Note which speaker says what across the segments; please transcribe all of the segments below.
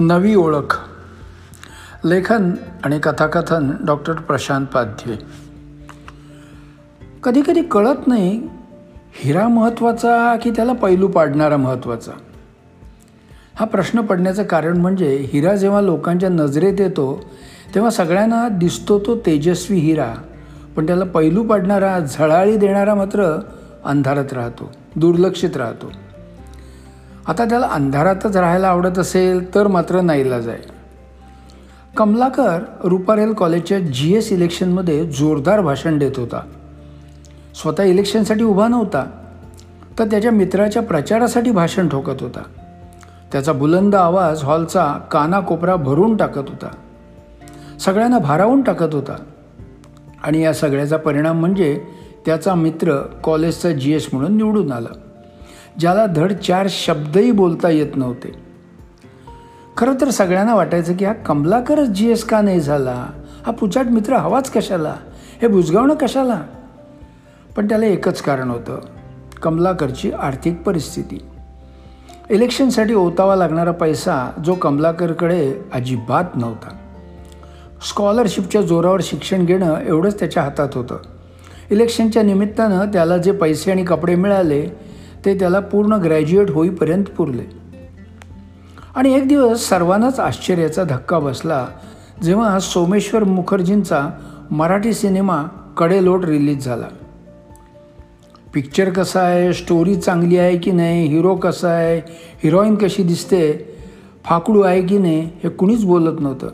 Speaker 1: नवी ओळख. लेखन आणि कथाकथन डॉक्टर प्रशांत पाध्ये कधी कधी कळत नाही हिरा महत्त्वाचा की त्याला पैलू पाडणारा महत्त्वाचा हा प्रश्न पडण्याचं कारण म्हणजे हिरा जेव्हा लोकांच्या नजरेत येतो तेव्हा सगळ्यांना दिसतो तो तेजस्वी हिरा पण त्याला पैलू पाडणारा झळाळी देणारा मात्र अंधारात राहतो दुर्लक्षित राहतो. आता त्याला अंधारातच राहायला आवडत असेल तर मात्र नाईलाज आहे कमलाकर रुपारेल कॉलेजच्या जी एस इलेक्शनमध्ये जोरदार भाषण देत होता. स्वतः इलेक्शनसाठी उभा नव्हता तर त्याच्या मित्राच्या प्रचारासाठी भाषण ठोकत होता. त्याचा बुलंद आवाज हॉलचा कानाकोपरा भरून टाकत होता. सगळ्यांना भारावून टाकत होता. आणि या सगळ्याचा परिणाम म्हणजे त्याचा मित्र कॉलेजचा जी एस म्हणून निवडून आला. ज्याला धड चार शब्दही बोलता येत नव्हते. खरं तर सगळ्यांना वाटायचं की हा कमलाकरच जी एस का नाही झाला? हा पुचाट मित्र हवाच कशाला? हे बुजगावणं कशाला? पण त्याला एकच कारण होतं. कमलाकरची आर्थिक परिस्थिती. इलेक्शनसाठी ओतावा लागणारा पैसा जो कमलाकरकडे अजिबात नव्हता. स्कॉलरशिपच्या जोरावर शिक्षण घेणं एवढंच त्याच्या हातात होतं. इलेक्शनच्या निमित्तानं त्याला जे पैसे आणि कपडे मिळाले ते त्याला पूर्ण ग्रॅज्युएट होईपर्यंत पुरले. आणि एक दिवस सर्वांनाच आश्चर्याचा धक्का बसला जेव्हा सोमेश्वर मुखर्जींचा मराठी सिनेमा कडेलोट रिलीज झाला. पिक्चर कसा आहे? स्टोरी चांगली आहे की नाही? हिरो कसा आहे? हिरोईन कशी दिसते? फाकडू आहे की नाही? हे कुणीच बोलत नव्हतं.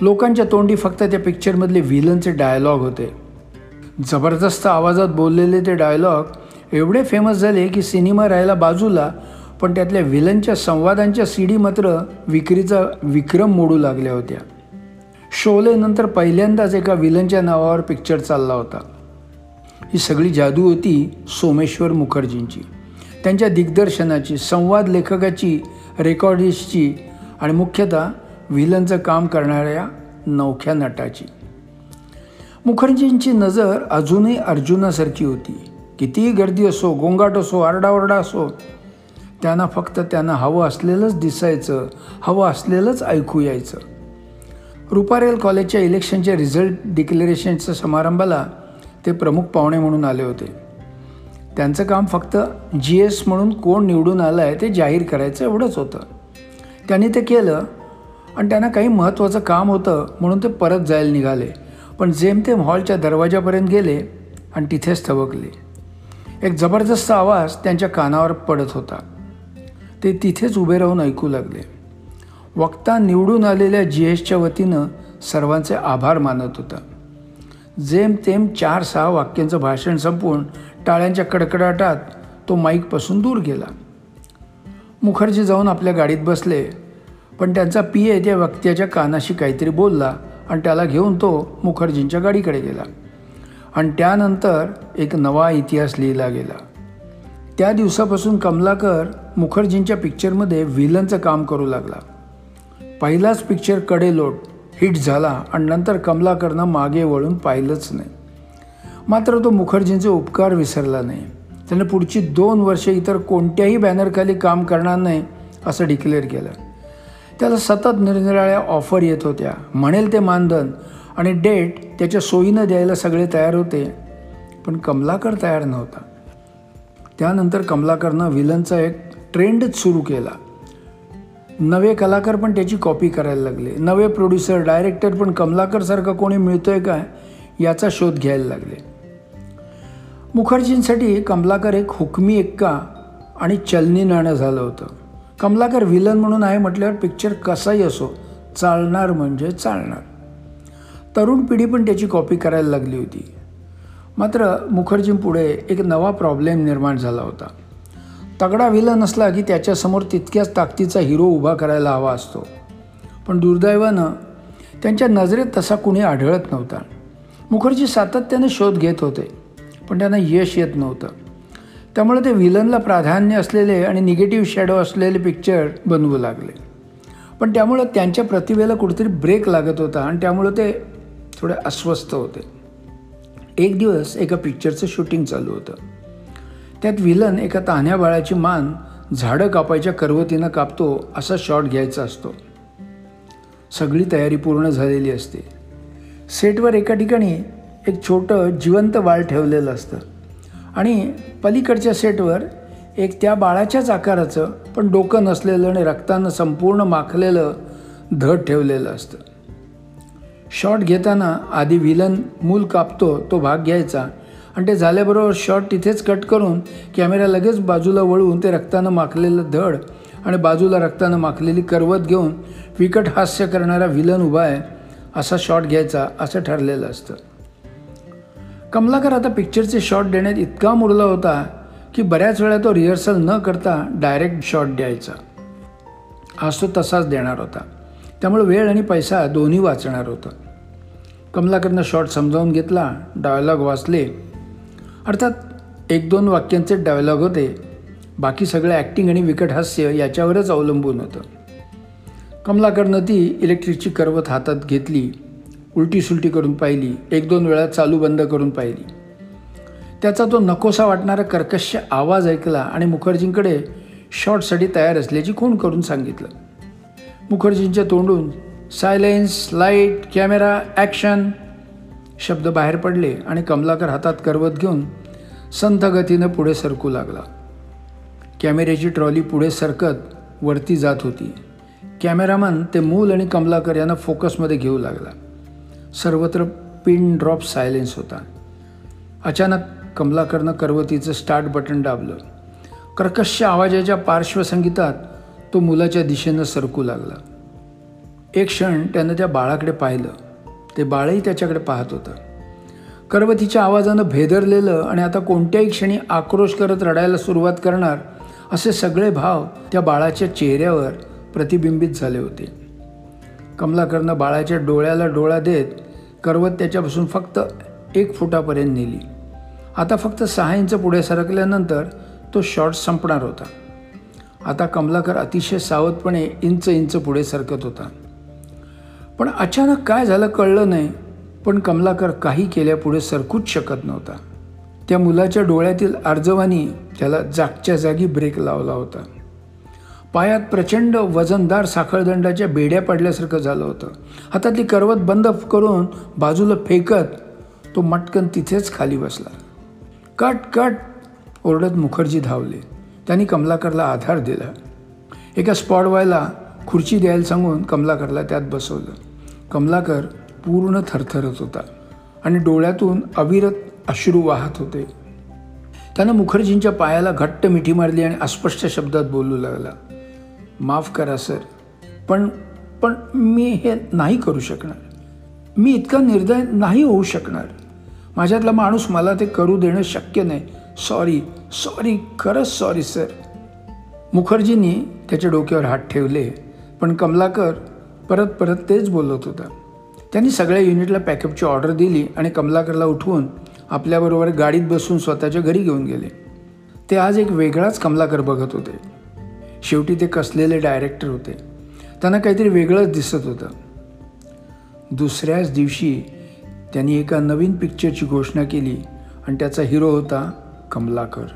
Speaker 1: लोकांच्या तोंडी फक्त त्या पिक्चरमधले व्हिलनचे डायलॉग होते. जबरदस्त आवाजात बोललेले ते डायलॉग एवढे फेमस झाले की सिनेमा राहायला बाजूला पण त्यातल्या विलनच्या संवादांच्या सीडी मात्र विक्रीचा विक्रम मोडू लागल्या होत्या. शोलेनंतर पहिल्यांदाच एका विलनच्या नावावर पिक्चर चालला होता. ही सगळी जादू होती सोमेश्वर मुखर्जींची. त्यांच्या दिग्दर्शनाची संवाद लेखकाची रेकॉर्डिस्टची आणि मुख्यतः व्हिलनचं काम करणाऱ्या नवख्या नटाची. मुखर्जींची नजर अजूनही अर्जुनासारखी होती. कितीही गर्दी असो गोंगाट असो आरडाओरडा असो त्यांना फक्त त्यांना हवं असलेलंच दिसायचं हवं असलेलंच ऐकू यायचं. रुपारेल कॉलेजच्या इलेक्शनच्या रिझल्ट डिक्लेरेशनच्या समारंभाला ते प्रमुख पाहुणे म्हणून आले होते. त्यांचं काम फक्त जी एस म्हणून कोण निवडून आलं आहे ते जाहीर करायचं एवढंच होतं. त्यांनी ते केलं आणि त्यांना काही महत्त्वाचं काम होतं म्हणून ते परत जायला निघाले. पण जेमतेम हॉलच्या दरवाजापर्यंत गेले आणि तिथेच थबकले. एक जबरदस्त आवाज त्यांच्या कानावर पडत होता. ते तिथेच उभे राहून ऐकू लागले. वक्ता निवडून आलेल्या जी एसच्या वतीनं सर्वांचे आभार मानत होता. जेमतेम चार सहा वाक्यांचं भाषण संपवून टाळ्यांच्या कडकडाटात तो माईकपासून दूर गेला. मुखर्जी जाऊन आपल्या गाडीत बसले पण त्यांचा पी ए त्या वक्त्याच्या कानाशी काहीतरी बोलला आणि त्याला घेऊन तो मुखर्जींच्या गाडीकडे गेला. आणि त्यानंतर एक नवा इतिहास लिहिला गेला. त्या दिवसापासून कमलाकर मुखर्जींच्या पिक्चरमध्ये व्हिलनचं काम करू लागला. पहिलाच पिक्चर कडेलोट हिट झाला आणि नंतर कमलाकरनं मागे वळून पाहिलंच नाही. मात्र तो मुखर्जींचे उपकार विसरला नाही. त्याने पुढची दोन वर्षे इतर कोणत्याही बॅनरखाली काम करणार नाही असं डिक्लेअर केलं. त्याला सतत निरनिराळ्या ऑफर येत होत्या. म्हणेल ते मानधन आणि डेट त्याच्या सोयीनं द्यायला सगळे तयार होते पण कमलाकर तयार नव्हता. त्यानंतर कमलाकरनं विलनचा एक ट्रेंडच सुरू केला. नवे कलाकार पण त्याची कॉपी करायला लागले. नवे प्रोड्युसर डायरेक्टर पण कमलाकरसारखं कोणी मिळतोय काय याचा शोध घ्यायला लागले. मुखर्जींसाठी कमलाकर एक हुकमी एक्का आणि चलनी नाणं झालं होतं. कमलाकर विलन म्हणून आहे म्हटल्यावर पिक्चर कसाही असो चालणार म्हणजे चालणार. तरुण पिढी पण त्याची कॉपी करायला लागली होती. मात्र मुखर्जींपुढे एक नवा प्रॉब्लेम निर्माण झाला होता. तगडा विलन असला की त्याच्यासमोर तितक्याच ताकदीचा हिरो उभा करायला हवा असतो. पण दुर्दैवानं त्यांच्या नजरेत तसा कुणी आढळत नव्हता. मुखर्जी सातत्याने शोध घेत होते पण त्यांना यश येत नव्हतं. त्यामुळे ते विलनला प्राधान्य असलेले आणि निगेटिव्ह शॅडो असलेले पिक्चर बनवू लागले. पण त्यामुळं त्यांच्या प्रतिभेला कुठेतरी ब्रेक लागत होता आणि त्यामुळं ते थोडे अस्वस्थ होते. एक दिवस एका पिक्चरचं शूटिंग चालू होतं. त्यात विलन एका तान्ह्या बाळाची मान झाडं कापायच्या करवतीनं कापतो असा शॉट घ्यायचा असतो. सगळी तयारी पूर्ण झालेली असते. सेटवर एका ठिकाणी एक छोटं जिवंत बाळ ठेवलेलं असतं. आणि पलीकडच्या सेटवर एक त्या बाळाच्याच आकाराचं पण डोकं नसलेलं आणि रक्तानं संपूर्ण माखलेलं धड ठेवलेलं असतं. शॉट घेताना आधी विलन मूल कापतो तो भाग घ्यायचा. आणि ते झाल्याबरोबर शॉट तिथेच कट करून कॅमेरा लगेच बाजूला वळवून ते रक्तानं माखलेलं धड आणि बाजूला रक्तानं माखलेली करवत घेऊन विकट हास्य करणारा विलन उभा आहे असा शॉट घ्यायचा असं ठरलेलं असतं. कमलाकर आता पिक्चरचे शॉट देण्यात इतका मुरला होता की बऱ्याच वेळा तो रिहर्सल न करता डायरेक्ट शॉट द्यायचा. आज तो तसाच देणार होता. त्यामुळे वेळ आणि पैसा दोन्ही वाचणार होतं. कमलाकरनं शॉट समजावून घेतला डायलॉग वाचले. अर्थात एक दोन वाक्यांचे डायलॉग होते. बाकी सगळं ॲक्टिंग आणि विकट हास्य याच्यावरच अवलंबून होतं. कमलाकरनं ती इलेक्ट्रिकची करवत हातात घेतली. उलटी सुलटी करून पाहिली. एक दोन वेळा चालू बंद करून पाहिली. त्याचा तो नकोसा वाटणारा कर्कश आवाज ऐकला आणि मुखर्जींकडे शॉटसाठी तयार असल्याची खूण करून सांगितलं. मुखर्जींच्या तोंडून सायलेन्स लाइट कॅमेरा ॲक्शन शब्द बाहेर पडले आणि कमलाकर हातात करवत घेऊन संथ गतीनं पुढे सरकू लागला. कॅमेऱ्याची ट्रॉली पुढे सरकत वरती जात होती. कॅमेरामन ते मूल आणि कमलाकर यांना फोकसमध्ये घेऊ लागला. सर्वत्र पिन ड्रॉप सायलेन्स होता. अचानक कमलाकरनं करवतीचं स्टार्ट बटन दाबलं. कर्कश आवाजाच्या पार्श्वसंगीतात तो मुलाच्या दिशेनं सरकू लागला. एक क्षण त्यानं त्या बाळाकडे पाहिलं. ते बाळही त्याच्याकडे पाहत होतं. करवतीच्या आवाजानं भेदरलेलं आणि आता कोणत्याही क्षणी आक्रोश करत रडायला सुरुवात करणार असे सगळे भाव त्या बाळाच्या चेहऱ्यावर प्रतिबिंबित झाले होते. कमलाकरनं बाळाच्या डोळ्याला डोळा देत करवत त्याच्यापासून फक्त एक फुटापर्यंत नेली. आता फक्त सहा इंच पुढे सरकल्यानंतर तो शॉट संपणार होता. आता कमलाकर अतिशय सावधपणे इंच इंच पुढे सरकत होता. पण अचानक काय झालं कळलं नाही पण कमलाकर काही केल्यापुढे सरकूच शकत नव्हता. त्या मुलाच्या डोळ्यातील अर्जवानी त्याला जागच्या जागी ब्रेक लावला होता. पायात प्रचंड वजनदार साखळदंडाच्या बेड्या पडल्यासारखं झालं होतं. हातातली करवत बंद करून बाजूला फेकत तो मटकन तिथेच खाली बसला. कट कट ओरडत मुखर्जी धावले. त्यांनी कमलाकरला आधार दिला. एका स्पॉटवायला खुर्ची द्यायला सांगून कमलाकरला त्यात बसवलं. कमलाकर पूर्ण थरथरत होता आणि डोळ्यातून अविरत अश्रू वाहत होते. त्यानं मुखर्जींच्या पायाला घट्ट मिठी मारली आणि अस्पष्ट शब्दात बोलू लागला. माफ करा सर. पण पण मी हे नाही करू शकणार. मी इतका निर्दय नाही होऊ शकणार. माझ्यातला माणूस मला ते करू देणं शक्य नाही. सॉरी सॉरी खरंच सॉरी सर मुखर्जींनी त्याच्या डोक्यावर हात ठेवले पण कमलाकर परत परत तेच बोलत होता. त्यांनी सगळ्या युनिटला पॅकअपची ऑर्डर दिली आणि कमलाकरला उठवून आपल्याबरोबर गाडीत बसून स्वतःच्या घरी घेऊन गेले. ते आज एक वेगळाच कमलाकर बघत होते. शेवटी ते कसलेले डायरेक्टर होते. त्यांना काहीतरी वेगळंच दिसत होतं. दुसऱ्याच दिवशी त्यांनी एका नवीन पिक्चरची घोषणा केली आणि त्याचा हिरो होता कमलाकर.